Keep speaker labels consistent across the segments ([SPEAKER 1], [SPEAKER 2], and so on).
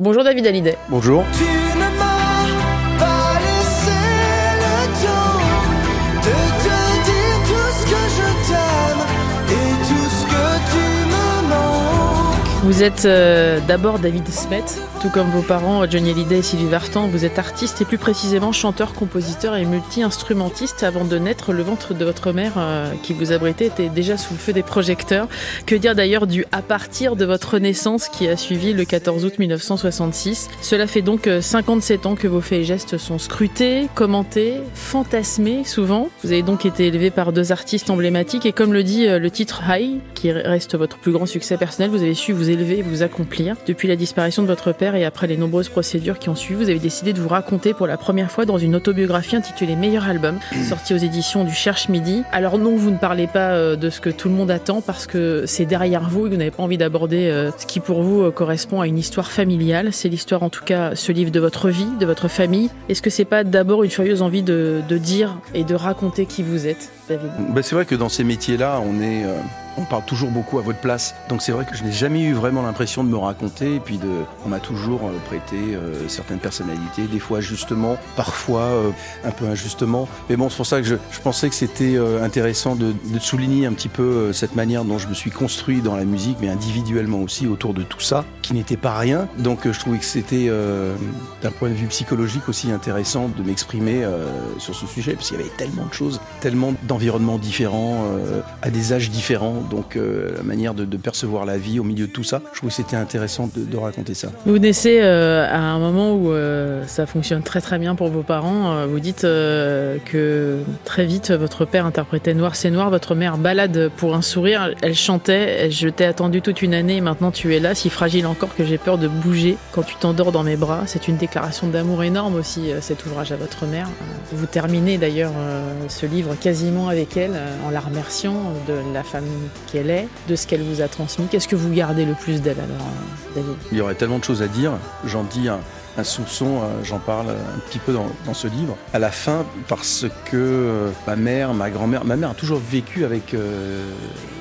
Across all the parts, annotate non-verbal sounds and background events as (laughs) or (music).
[SPEAKER 1] Bonjour David Hallyday.
[SPEAKER 2] Bonjour.
[SPEAKER 1] Vous êtes euh, d'abord David Smet, tout comme vos parents Johnny Hallyday et Sylvie Vartan. Vous êtes artiste et plus précisément chanteur, compositeur et multi-instrumentiste. Avant de naître, le ventre de votre mère euh, qui vous abritait était déjà sous le feu des projecteurs. Que dire d'ailleurs du à partir de votre naissance qui a suivi le 14 août 1966 Cela fait donc euh, 57 ans que vos faits et gestes sont scrutés, commentés, fantasmés souvent. Vous avez donc été élevé par deux artistes emblématiques et comme le dit euh, le titre High, qui reste votre plus grand succès personnel, vous avez su vous élever et vous accomplir. Depuis la disparition de votre père et après les nombreuses procédures qui ont suivi, vous avez décidé de vous raconter pour la première fois dans une autobiographie intitulée Meilleur album, (clears throat) sortie aux éditions du Cherche Midi. Alors non, vous ne parlez pas euh, de ce que tout le monde attend parce que c'est derrière vous et vous n'avez pas envie d'aborder euh, ce qui pour vous euh, correspond à une histoire familiale. C'est l'histoire en tout cas, ce livre de votre vie, de votre famille. Est-ce que c'est pas d'abord une furieuse envie de, de dire et de raconter qui vous êtes, David?
[SPEAKER 2] Ben, c'est vrai que dans ces métiers-là, on est, euh, on parle toujours beaucoup à votre place. Donc c'est vrai que je n'ai jamais eu vraiment l'impression de me raconter. Et puis on m'a toujours euh, prêté euh, certaines personnalités, des fois justement, parfois euh, un peu injustement. Mais bon, c'est pour ça que je, pensais que c'était intéressant de, de souligner un petit peu cette manière dont je me suis construit dans la musique, mais individuellement aussi autour de tout ça, qui n'était pas rien. Donc je trouvais que c'était, d'un point de vue psychologique aussi intéressant de m'exprimer sur ce sujet, parce qu'il y avait tellement de choses, tellement d'environnements différents, à des âges différents. Donc euh, la manière de, percevoir la vie au milieu de tout ça, je trouvais que c'était intéressant de, raconter ça.
[SPEAKER 1] Vous naissez euh, à un moment où euh, ça fonctionne très très bien pour vos parents. Vous dites que très vite votre père interprétait Noir c'est noir, votre mère balade pour un sourire. Elle chantait, je t'ai attendu toute une année et maintenant tu es là, si fragile encore que j'ai peur de bouger quand tu t'endors dans mes bras. C'est une déclaration d'amour énorme aussi cet ouvrage à votre mère. Vous terminez d'ailleurs ce livre quasiment avec elle en la remerciant de la femme qu'elle est, de ce qu'elle vous a transmis. Qu'est-ce que vous gardez le plus d'elle alors, euh, David?
[SPEAKER 2] Il y aurait tellement de choses à dire. J'en dis un, soupçon, euh, j'en parle un petit peu dans, ce livre. À la fin, parce que euh, ma mère, ma grand-mère, ma mère a toujours vécu avec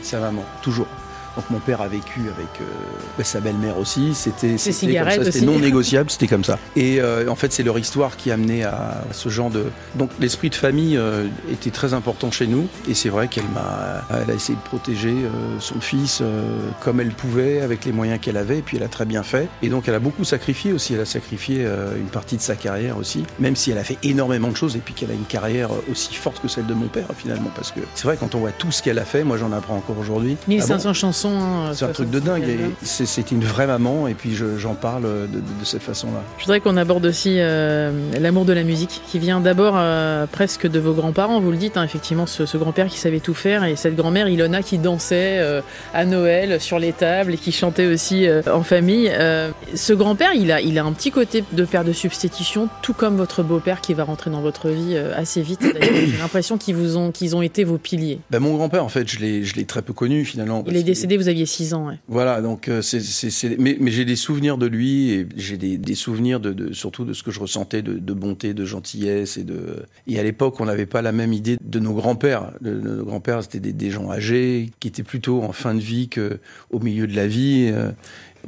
[SPEAKER 2] sa maman, toujours. Donc mon père a vécu avec euh, bah, sa belle-mère aussi. C'était non (laughs) négociable, c'était comme ça. Et euh, en fait, c'est leur histoire qui a amené à ce genre de. Donc l'esprit de famille euh, était très important chez nous. Et c'est vrai qu'elle m'a, elle a essayé de protéger son fils comme elle pouvait, avec les moyens qu'elle avait. Et puis elle a très bien fait. Et donc elle a beaucoup sacrifié aussi. Elle a sacrifié une partie de sa carrière aussi, même si elle a fait énormément de choses et puis qu'elle a une carrière aussi forte que celle de mon père finalement. Parce que c'est vrai quand on voit tout ce qu'elle a fait, moi j'en apprends encore aujourd'hui. Ah bon?
[SPEAKER 1] 1500 hein,
[SPEAKER 2] c'est un truc de
[SPEAKER 1] 66
[SPEAKER 2] dingue. c'est- une vraie maman, et puis je- j'en parle de, cette façon-là.
[SPEAKER 1] Je voudrais qu'on aborde aussi euh, l'amour de la musique, qui vient d'abord euh, presque de vos grands-parents. Vous le dites, hein, effectivement, ce, ce grand-père qui savait tout faire et cette grand-mère Ilona qui dansait euh, à Noël sur les tables et qui chantait aussi en famille. Ce grand-père, il a, il a un petit côté de père de substitution, tout comme votre beau-père qui va rentrer dans votre vie assez vite. J'ai l'impression qu'ils ont, qu'ils ont été vos piliers.
[SPEAKER 2] Ben, mon grand-père, en fait, je l'ai très peu connu finalement.
[SPEAKER 1] Il est
[SPEAKER 2] que-
[SPEAKER 1] vous aviez 6 ans.
[SPEAKER 2] Voilà, donc euh, c'est, c'est, mais, mais j'ai des souvenirs de lui et j'ai des, des souvenirs de, surtout de ce que je ressentais de, bonté, de gentillesse et de. Et à l'époque, on n'avait pas la même idée de nos grands-pères. Nos grands-pères, c'était des, des gens âgés qui étaient plutôt en fin de vie que au milieu de la vie. Euh,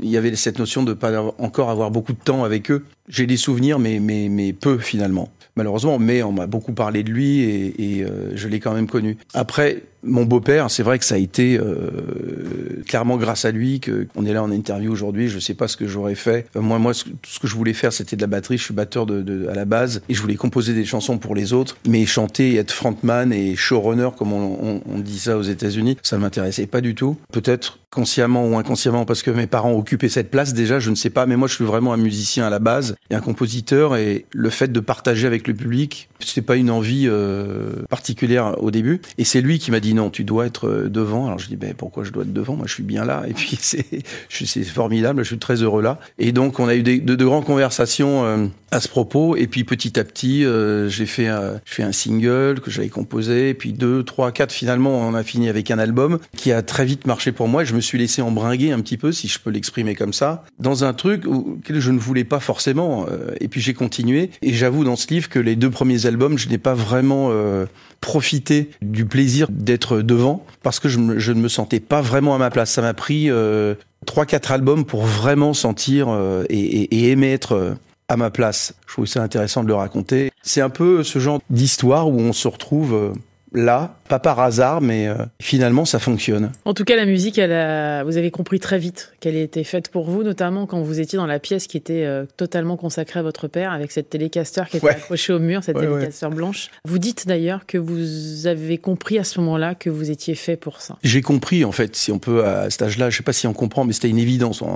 [SPEAKER 2] Il y avait cette notion de pas encore avoir beaucoup de temps avec eux. J'ai des souvenirs, mais mais mais peu finalement. Malheureusement, mais on m'a beaucoup parlé de lui et, euh, je l'ai quand même connu. Après, mon beau-père, c'est vrai que ça a été euh, clairement grâce à lui que on est là en interview aujourd'hui. Je sais pas ce que j'aurais fait. Euh, moi, moi, ce, que je voulais faire, c'était de la batterie. Je suis batteur de, à la base et je voulais composer des chansons pour les autres. Mais chanter, et être frontman et showrunner, comme on- on dit ça aux États-Unis, ça ne m'intéressait pas du tout. Peut-être consciemment ou inconsciemment parce que mes parents occupaient cette place déjà, je ne sais pas. Mais moi, je suis vraiment un musicien à la base et un compositeur. Et le fait de partager avec le public, c'était pas une envie euh, particulière au début. Et c'est lui qui m'a dit non, tu dois être euh, devant. Alors je dis ben pourquoi je dois être devant? Moi, je suis bien là. Et puis (laughs) c'est, c'est formidable. Je suis très heureux là. Et donc on a eu des, de, de grandes conversations euh, à ce propos. Et puis petit à petit, euh, j'ai fait, un, fait un single que j'avais composé. Et puis deux, trois, quatre. Finalement, on a fini avec un album qui a très vite marché pour moi. Suis laissé embringuer un petit peu, si je peux l'exprimer comme ça, dans un truc où, que je ne voulais pas forcément. euh, et puis j'ai continué. Et j'avoue dans ce livre que les deux premiers albums, je n'ai pas vraiment euh, profité du plaisir d'être devant parce que je, ne me sentais pas vraiment à ma place. Ça m'a pris euh, trois, quatre albums pour vraiment sentir euh, et, et- et aimer être à ma place. Je trouve ça intéressant de le raconter. C'est un peu ce genre d'histoire où on se retrouve là, pas par hasard, mais euh, finalement ça fonctionne.
[SPEAKER 1] En tout cas, la musique, elle a- vous avez compris très vite qu'elle était faite pour vous, notamment quand vous étiez dans la pièce qui était euh, totalement consacrée à votre père, avec cette télécaster qui était
[SPEAKER 2] Ouais.
[SPEAKER 1] accrochée au mur, cette
[SPEAKER 2] Ouais, ouais.
[SPEAKER 1] télécaster blanche. Vous dites d'ailleurs que vous avez compris à ce moment-là que vous étiez fait pour ça.
[SPEAKER 2] J'ai compris, en fait, si on peut, à cet âge-là, je sais pas si on comprend, mais c'était une évidence, on,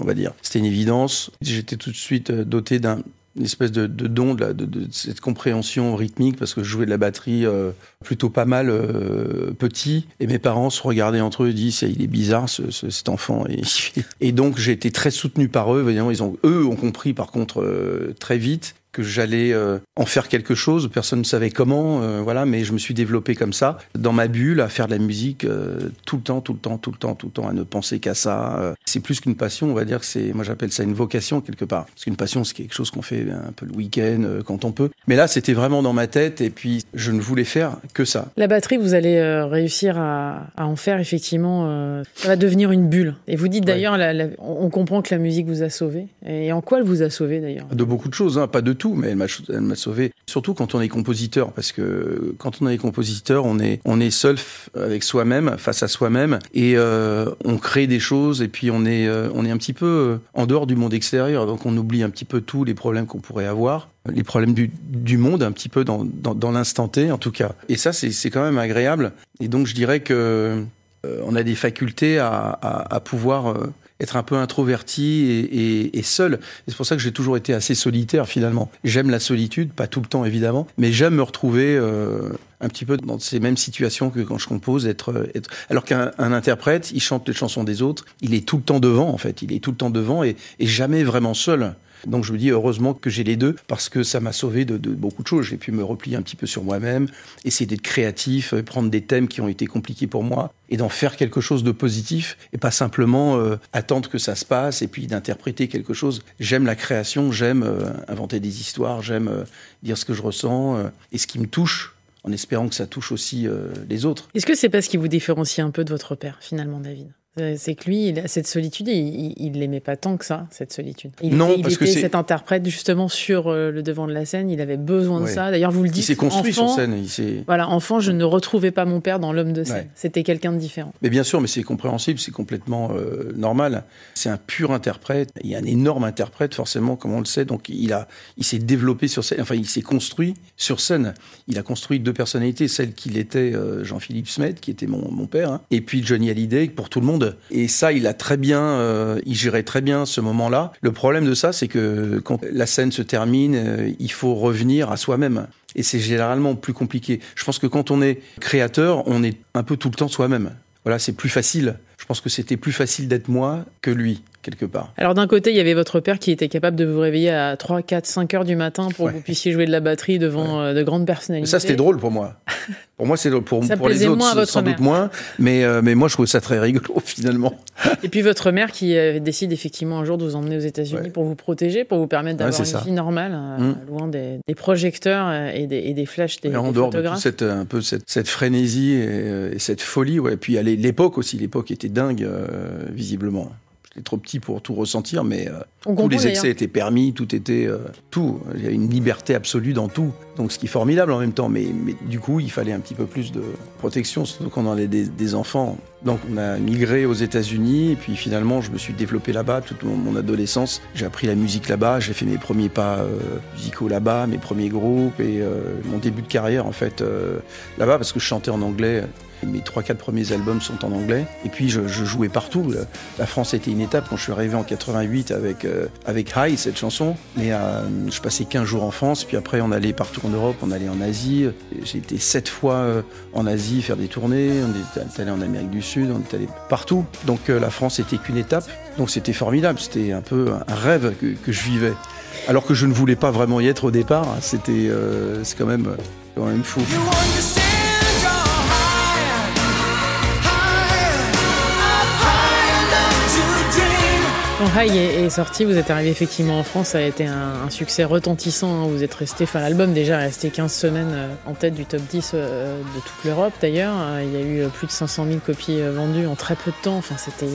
[SPEAKER 2] on va dire. C'était une évidence. J'étais tout de suite euh, doté d'un une espèce de, de don, de, la- de- de cette compréhension rythmique, parce que je jouais de la batterie euh, plutôt pas mal euh, petit, et mes parents se regardaient entre eux et disaient, il est bizarre ce, ce- cet enfant. Et, (laughs) donc j'ai été très soutenu par eux, évidemment, ils ont, eux ont compris par contre euh, très vite que j'allais euh, en faire quelque chose. Personne ne savait comment, euh, voilà, mais je me suis développé comme ça, dans ma bulle, à faire de la musique euh, tout le temps, tout le temps, tout le temps, tout le temps, à ne penser qu'à ça. C'est plus qu'une passion, on va dire que c'est, moi j'appelle ça une vocation quelque part. Parce qu'une passion, c'est quelque chose qu'on fait un peu le week-end, quand on peut. Mais là, c'était vraiment dans ma tête, et puis je ne voulais faire que ça.
[SPEAKER 1] La batterie, vous allez réussir à, à en faire effectivement. ça va devenir une bulle. Et vous dites d'ailleurs, on comprend que la musique vous a sauvé. Et en quoi elle vous a sauvé d'ailleurs?
[SPEAKER 2] De beaucoup de choses, hein, pas de tout, mais elle m'a, elle sauvé. Surtout quand on est compositeur, parce que quand on est compositeur, on est, seul avec soi-même, face à soi-même, et euh, on crée des choses, et puis on est, euh, un petit peu euh, en dehors du monde extérieur, donc on oublie un petit peu tous les problèmes qu'on pourrait avoir, les problèmes du, monde, un petit peu dans, l'instant T, en tout cas. Et ça, c'est, quand même agréable. Et donc, je dirais que euh, on a des facultés à, pouvoir être un peu introverti et, et, et seul. C'est pour ça que j'ai toujours été assez solitaire finalement. J'aime la solitude, pas tout le temps évidemment, mais j'aime me retrouver euh, un petit peu dans ces mêmes situations que quand je compose. Être, être... Alors qu'un un interprète, il chante les chansons des autres, il est tout le temps devant en fait, il est tout le temps devant et, et jamais vraiment seul. Donc je me dis heureusement que j'ai les deux parce que ça m'a sauvé de, beaucoup de choses. J'ai pu me replier un petit peu sur moi-même, essayer d'être créatif, euh, prendre des thèmes qui ont été compliqués pour moi et d'en faire quelque chose de positif et pas simplement euh, attendre que ça se passe et puis d'interpréter quelque chose. J'aime la création, j'aime euh, inventer des histoires, j'aime dire ce que je ressens et ce qui me touche en espérant que ça touche aussi les autres.
[SPEAKER 1] Est-ce que c'est pas ce qui vous différencie un peu de votre père finalement, David? C'est que lui, il a cette solitude il, il l'aimait pas tant que ça, cette solitude. Il
[SPEAKER 2] Non,
[SPEAKER 1] était, il
[SPEAKER 2] parce que
[SPEAKER 1] était
[SPEAKER 2] c'est-
[SPEAKER 1] cet interprète justement sur euh, le devant de la scène. Il avait besoin de
[SPEAKER 2] Ouais.
[SPEAKER 1] ça. D'ailleurs, vous le
[SPEAKER 2] Il
[SPEAKER 1] dites.
[SPEAKER 2] s'est construit
[SPEAKER 1] enfant,
[SPEAKER 2] sur scène. Il.
[SPEAKER 1] Voilà, enfant, je ne retrouvais pas mon père dans l'homme de scène.
[SPEAKER 2] Ouais.
[SPEAKER 1] C'était quelqu'un de différent.
[SPEAKER 2] Mais bien sûr, mais c'est compréhensible, c'est complètement euh, normal. C'est un pur interprète. Il y a un énorme interprète, forcément, comme on le sait. Donc, il a, il s'est développé sur scène. Enfin, il s'est construit sur scène. Il a construit deux personnalités, celle qu'il était, euh, Jean-Philippe Smet, qui était mon, mon père, hein, et puis Johnny Hallyday pour tout le monde. Et ça, il a très bien, euh, il gérait très bien ce moment-là. Le problème de ça, c'est que quand la scène se termine, euh, il faut revenir à soi-même. Et c'est généralement plus compliqué. Je pense que quand on est créateur, on est un peu tout le temps soi-même. Voilà, c'est plus facile. Je pense que c'était plus facile d'être moi que lui, quelque part.
[SPEAKER 1] Alors d'un côté, il y avait votre père qui était capable de vous réveiller à 3, 4, 5 heures du matin pour
[SPEAKER 2] Ouais.
[SPEAKER 1] que vous puissiez jouer de la batterie devant euh, de grandes
[SPEAKER 2] Mais
[SPEAKER 1] personnalités.
[SPEAKER 2] ça, c'était drôle pour moi. (laughs) Pour moi, c'est drôle. Pour,
[SPEAKER 1] Ça
[SPEAKER 2] pour les autres,
[SPEAKER 1] à
[SPEAKER 2] sans
[SPEAKER 1] mère.
[SPEAKER 2] doute moins. Mais, euh, mais moi, je trouve ça très rigolo, (laughs) finalement.
[SPEAKER 1] Et puis votre mère qui euh, décide effectivement un jour de vous emmener aux États-Unis
[SPEAKER 2] Ouais.
[SPEAKER 1] pour vous protéger, pour vous permettre d'avoir une
[SPEAKER 2] ça.
[SPEAKER 1] vie normale, euh,
[SPEAKER 2] Mm.
[SPEAKER 1] loin des, des projecteurs et des, et des flashs des,
[SPEAKER 2] Et en
[SPEAKER 1] des
[SPEAKER 2] dehors de toute cette, un peu cette, cette frénésie et, et cette folie, ouais. Puis à l'é- l'époque aussi, l'époque était dingue, visiblement. J'étais trop petit pour tout ressentir, mais euh, tous les excès étaient permis, tout était euh, tout. Il y a une liberté absolue dans tout. Donc ce qui est formidable en même temps, mais, mais du coup il fallait un petit peu plus de protection, surtout quand on avait des, des enfants. Donc on a migré aux États-Unis et puis finalement je me suis développé là-bas toute mon, mon adolescence. J'ai appris la musique là-bas, j'ai fait mes premiers pas euh, musicaux là-bas, mes premiers groupes et mon début de carrière en fait là-bas parce que je chantais en anglais. Mes trois quatre premiers albums sont en anglais et puis je, jouais partout. La France était une étape quand je suis arrivé en 88 avec euh, avec High cette chanson. Mais euh, je passais 15 jours en France puis après on allait partout en Europe, on allait en Asie. J'ai été sept fois euh, en Asie faire des tournées. On est allé en Amérique du Sud, on est allé partout. Donc la France était qu'une étape. Donc c'était formidable. C'était un peu un rêve que, je vivais. Alors que je ne voulais pas vraiment y être au départ. C'était c'est quand même quand même fou.
[SPEAKER 3] High
[SPEAKER 1] est, est sorti, vous êtes arrivé effectivement en France, ça a été un, un succès retentissant. hein. Vous êtes resté, enfin l'album déjà est resté 15 semaines euh, en tête du top 10 euh, de toute l'Europe d'ailleurs. Euh, Il y a eu euh, plus de 500 000 copies vendues en très peu de temps. Enfin c'était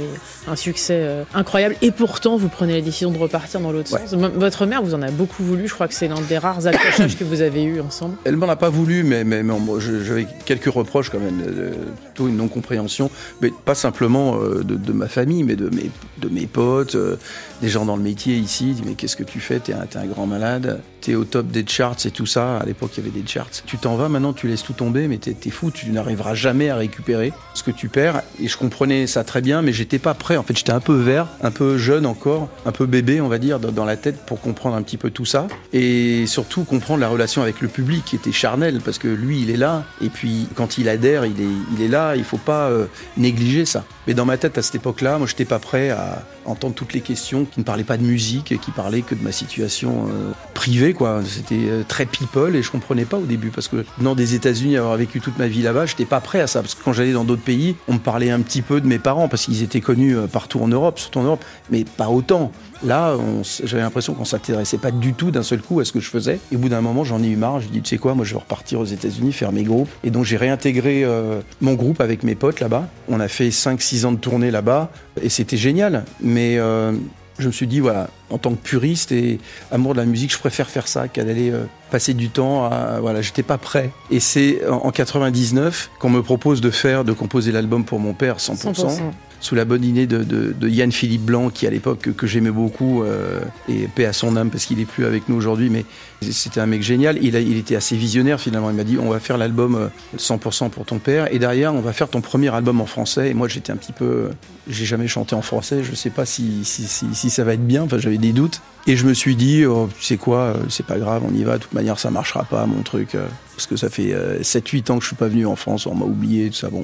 [SPEAKER 1] un succès incroyable. Et pourtant, vous prenez la décision de repartir dans l'autre
[SPEAKER 2] Ouais.
[SPEAKER 1] sens. M- Votre mère vous en a beaucoup voulu. Je crois que c'est l'un des rares accrochages que vous avez eu ensemble.
[SPEAKER 2] Elle m'en a pas voulu, mais, mais, mais j'avais quelques reproches quand même, euh, plutôt une non-compréhension, mais pas simplement euh, de, de ma famille, mais de mes, de mes potes, euh, des gens dans le métier ici, ils mais qu'est-ce que tu fais? T'es un, grand malade, t'es au top des charts et tout ça. À l'époque, il y avait des charts. Tu t'en vas, maintenant tu laisses tout tomber, mais t'es, fou, tu n'arriveras jamais à récupérer ce que tu perds. Et je comprenais ça très bien, mais j'étais pas prêt. En fait, j'étais un peu vert, un peu jeune encore, un peu bébé, on va dire, dans, la tête pour comprendre un petit peu tout ça. Et surtout comprendre la relation avec le public qui était charnelle, parce que lui, il est là. Et puis, quand il adhère, il est, il est là. Il faut pas euh, négliger ça. Mais dans ma tête, à cette époque-là, moi, j'étais pas prêt à entendre les questions qui ne parlaient pas de musique, qui parlaient que de ma situation euh, privée, quoi. C'était euh, très people et je comprenais pas au début parce que venant des États-Unis, avoir vécu toute ma vie là-bas, j'étais pas prêt à ça. Parce que quand j'allais dans d'autres pays, on me parlait un petit peu de mes parents parce qu'ils étaient connus euh, partout en Europe, surtout en Europe, mais pas autant. Là, j'avais l'impression qu'on s'intéressait pas du tout d'un seul coup à ce que je faisais. Et au bout d'un moment, j'en ai eu marre. Je dis, tu sais quoi, moi, je vais repartir aux États-Unis, faire mes groupes. Et donc, j'ai réintégré euh, mon groupe avec mes potes là-bas. On a fait 5-6 ans de tournée là-bas. Et c'était génial. Mais euh, je me suis dit, voilà, en tant que puriste et amour de la musique, je préfère faire ça qu'à d'aller euh, passer du temps à. Voilà, j'étais pas prêt. Et c'est en en 99 qu'on me propose de faire, de composer l'album pour mon père 100%.
[SPEAKER 1] 100%.
[SPEAKER 2] Sous la bonne idée de, Yann Philippe Blanc, qui à l'époque que, j'aimais beaucoup, euh, et paix à son âme parce qu'il est plus avec nous aujourd'hui, mais c'était un mec génial. Il, était assez visionnaire finalement. Il m'a dit on va faire l'album euh, 100% pour ton père, et derrière on va faire ton premier album en français. Et moi j'étais un petit peu, j'ai jamais chanté en français, je sais pas si, si, ça va être bien. Enfin j'avais des doutes. Et je me suis dit, oh, sais quoi, euh, c'est pas grave, on y va. De toute manière, ça marchera pas, mon truc. euh, parce que ça fait 7-8 ans que je suis pas venu en France, on m'a oublié, tout ça. Bon,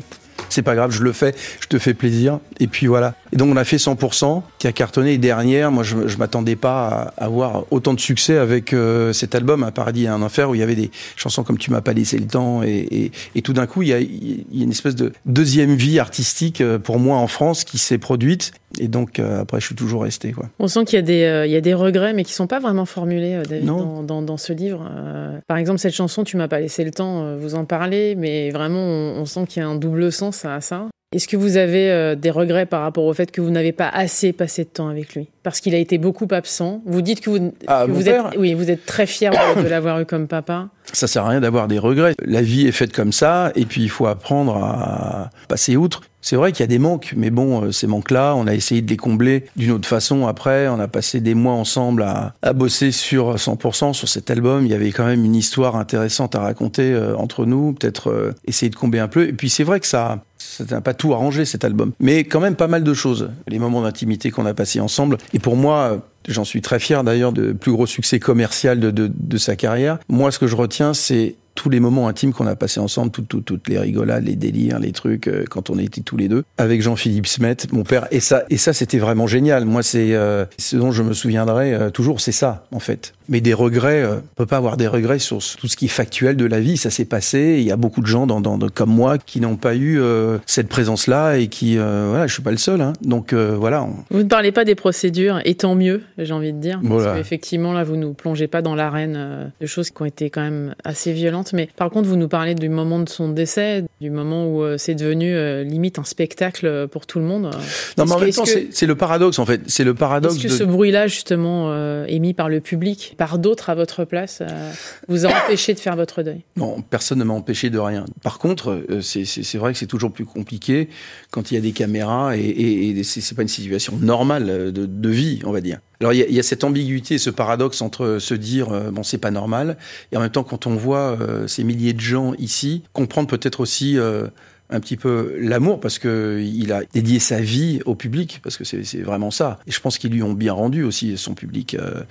[SPEAKER 2] c'est pas grave, je le fais, je te fais plaisir. Et puis voilà. Et donc on a fait 100% qui a cartonné. Et derrière, moi je, je m'attendais pas à avoir autant de succès avec euh, cet album, Un paradis et un enfer, où il y avait des chansons comme Tu m'as pas laissé le temps. Et, et, et tout d'un coup, il y, a, il y a une espèce de deuxième vie artistique euh, pour moi en France qui s'est produite. Et donc euh, après, je suis toujours resté. Quoi.
[SPEAKER 1] On sent qu'il y, a des, euh, il y a des regrets, mais qui sont pas vraiment formulés, David, dans, dans, dans ce livre. Par exemple, cette chanson, Tu m'as pas laissé le temps, vous en parlez, mais vraiment, on, on sent qu'il y a un double sens à ça. Est-ce que vous avez euh, des regrets par rapport au fait que vous n'avez pas assez passé de temps avec lui? Parce qu'il a été beaucoup absent. Vous dites que vous,
[SPEAKER 2] Ah,
[SPEAKER 1] que vous êtes, oui, vous êtes très fier de, de l'avoir eu comme papa.
[SPEAKER 2] Ça sert à rien d'avoir des regrets. La vie est faite comme ça, et puis il faut apprendre à passer outre. C'est vrai qu'il y a des manques, mais bon, euh, ces manques-là, on a essayé de les combler d'une autre façon. Après, on a passé des mois ensemble à, à bosser sur 100% sur cet album. Il y avait quand même une histoire intéressante à raconter euh, entre nous, peut-être euh, essayer de combler un peu. Et puis c'est vrai que ça, ça n'a pas tout arrangé cet album, mais quand même pas mal de choses. Les moments d'intimité qu'on a passés ensemble. Et pour moi, J'en suis très fier d'ailleurs de plus gros succès commercial de, de, de sa carrière. Moi, ce que je retiens, c'est tous les moments intimes qu'on a passés ensemble, toutes, toutes, toutes les rigolades, les délires, les trucs, euh, quand on était tous les deux, avec Jean-Philippe Smet, mon père. Et ça, et ça, c'était vraiment génial. Moi, c'est euh, ce dont je me souviendrai euh, toujours, c'est ça, en fait. Mais des regrets, euh, on peut pas avoir des regrets sur tout ce qui est factuel de la vie. Ça s'est passé. Il y a beaucoup de gens dans, dans, comme moi qui n'ont pas eu cette présence-là et qui, voilà, je suis pas le seul. Hein. Donc voilà.
[SPEAKER 1] Vous ne parlez pas des procédures, et tant mieux, j'ai envie de dire.
[SPEAKER 2] Voilà.
[SPEAKER 1] Parce qu'effectivement, là, vous nous plongez pas dans l'arène euh, de choses qui ont été quand même assez violentes. Mais par contre, vous nous parlez du moment de son décès, du moment où euh, c'est devenu euh, limite un spectacle pour tout le monde.
[SPEAKER 2] Non, mais en
[SPEAKER 1] que-
[SPEAKER 2] même temps,
[SPEAKER 1] que-
[SPEAKER 2] c'est le paradoxe, en fait. C'est le paradoxe
[SPEAKER 1] Est-ce que
[SPEAKER 2] de...
[SPEAKER 1] ce bruit-là, justement, euh, émis par le public, par d'autres à votre place, euh, vous a (coughs) empêché de faire votre deuil?
[SPEAKER 2] Non, personne ne m'a empêché de rien. Par contre, euh, c'est- vrai que c'est toujours plus compliqué quand il y a des caméras et, et, et c'est pas une situation normale de, de vie, on va dire. Alors il y, a, cette ambiguïté, ce paradoxe entre se dire euh, bon c'est pas normal et en même temps quand on voit euh, ces milliers de gens ici, comprendre peut-être aussi euh, un petit peu l'amour parce que il a dédié sa vie au public parce que c'est vraiment ça. Et je pense qu'ils lui ont bien rendu aussi son public euh,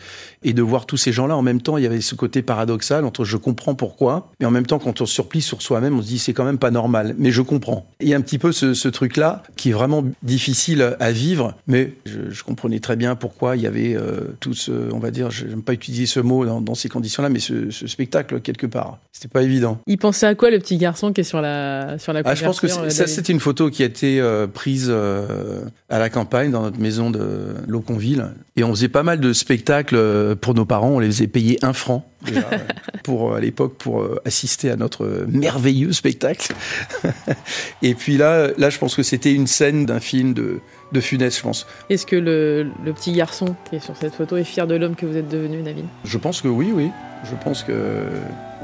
[SPEAKER 2] et de voir tous ces gens-là en même temps, il y avait ce côté paradoxal entre je comprends pourquoi, mais en même temps quand on se surplie sur soi-même, on se dit c'est quand même pas normal, mais je comprends. Et il y a un petit peu ce, ce truc-là qui est vraiment difficile à vivre, mais je, je comprenais très bien pourquoi il y avait euh, tout ce, on va dire, j'aime pas utiliser ce mot dans, dans ces conditions-là, mais ce, ce spectacle quelque part. C'était pas évident.
[SPEAKER 1] Il pensait à quoi, le petit garçon qui est sur la, sur la
[SPEAKER 2] Ah, pense que c'est- ça, c'était une photo qui a été euh, prise euh, à la campagne, dans notre maison de Loconville. Et on faisait pas mal de spectacles euh, pour nos parents. On les faisait payer un franc, déjà, (laughs) pour, à l'époque, pour assister à notre merveilleux spectacle. (laughs) Et puis là, là, je pense que c'était une scène d'un film de, de Funès, je pense.
[SPEAKER 1] Est-ce que le, le petit garçon qui est sur cette photo est fier de l'homme que vous êtes devenu, David
[SPEAKER 2] Je pense que oui, oui. Je pense que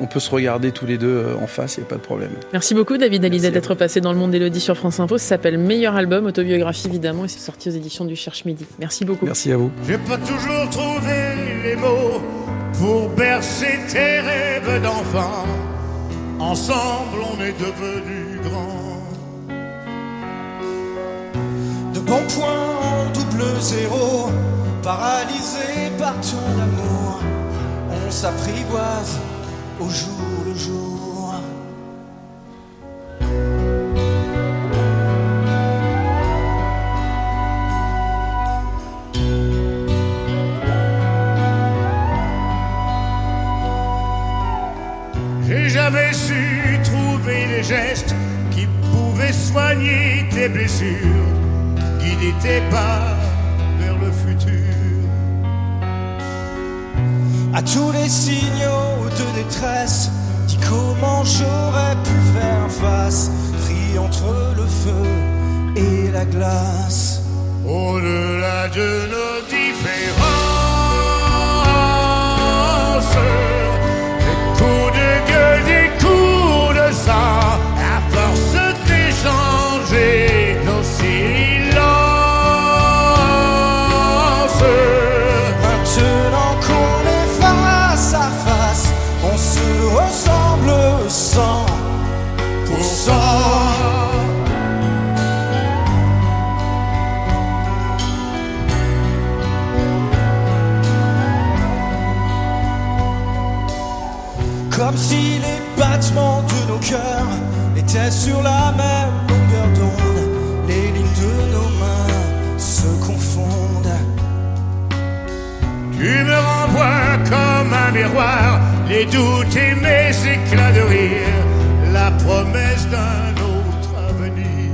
[SPEAKER 2] on peut se regarder tous les deux euh, en face, il n'y a pas de problème.
[SPEAKER 1] Merci beaucoup, David Hallyday, d'être passé dans le monde d'Elodie sur France Info. Ça s'appelle Meilleur album, autobiographie évidemment, et c'est sorti aux éditions du Cherche Midi. Merci beaucoup.
[SPEAKER 2] Merci à vous.
[SPEAKER 4] J'ai pas toujours trouvé les mots pour bercer tes rêves d'enfant. Ensemble, on est devenus grands.
[SPEAKER 3] De bons points en double zéro, paralysé par ton amour, s'apprivoise au jour le jour.
[SPEAKER 4] J'ai jamais su trouver les gestes qui pouvaient soigner tes blessures, guider tes pas
[SPEAKER 3] Tous les signaux de détresse, dis comment j'aurais pu faire face, pris entre le feu et la glace.
[SPEAKER 4] Au-delà de nos différences,
[SPEAKER 3] les
[SPEAKER 4] doutes et mes éclats de rire, la promesse d'un autre avenir.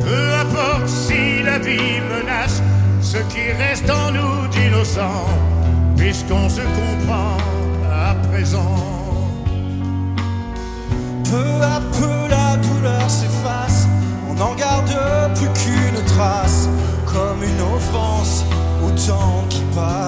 [SPEAKER 4] Peu importe si la vie menace ce qui reste en nous d'innocent, puisqu'on se comprend à présent.
[SPEAKER 3] Peu à peu la douleur s'efface, on n'en garde plus qu'une trace, comme une offense au temps qui passe.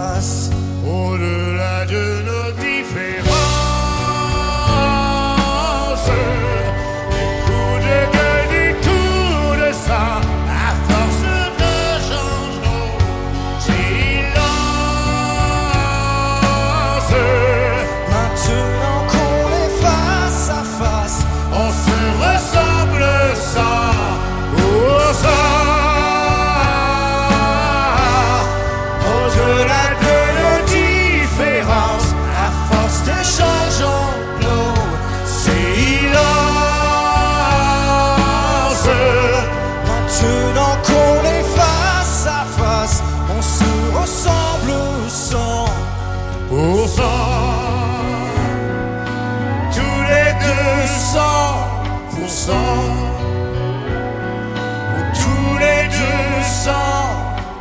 [SPEAKER 4] Pour ça, tous les deux cent pour cent. Tous les deux cent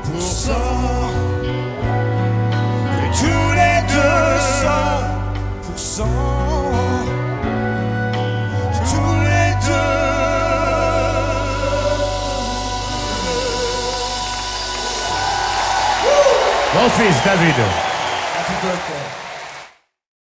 [SPEAKER 4] pour cent.
[SPEAKER 3] Tous les deux cent pour cent.
[SPEAKER 4] Mon fils David.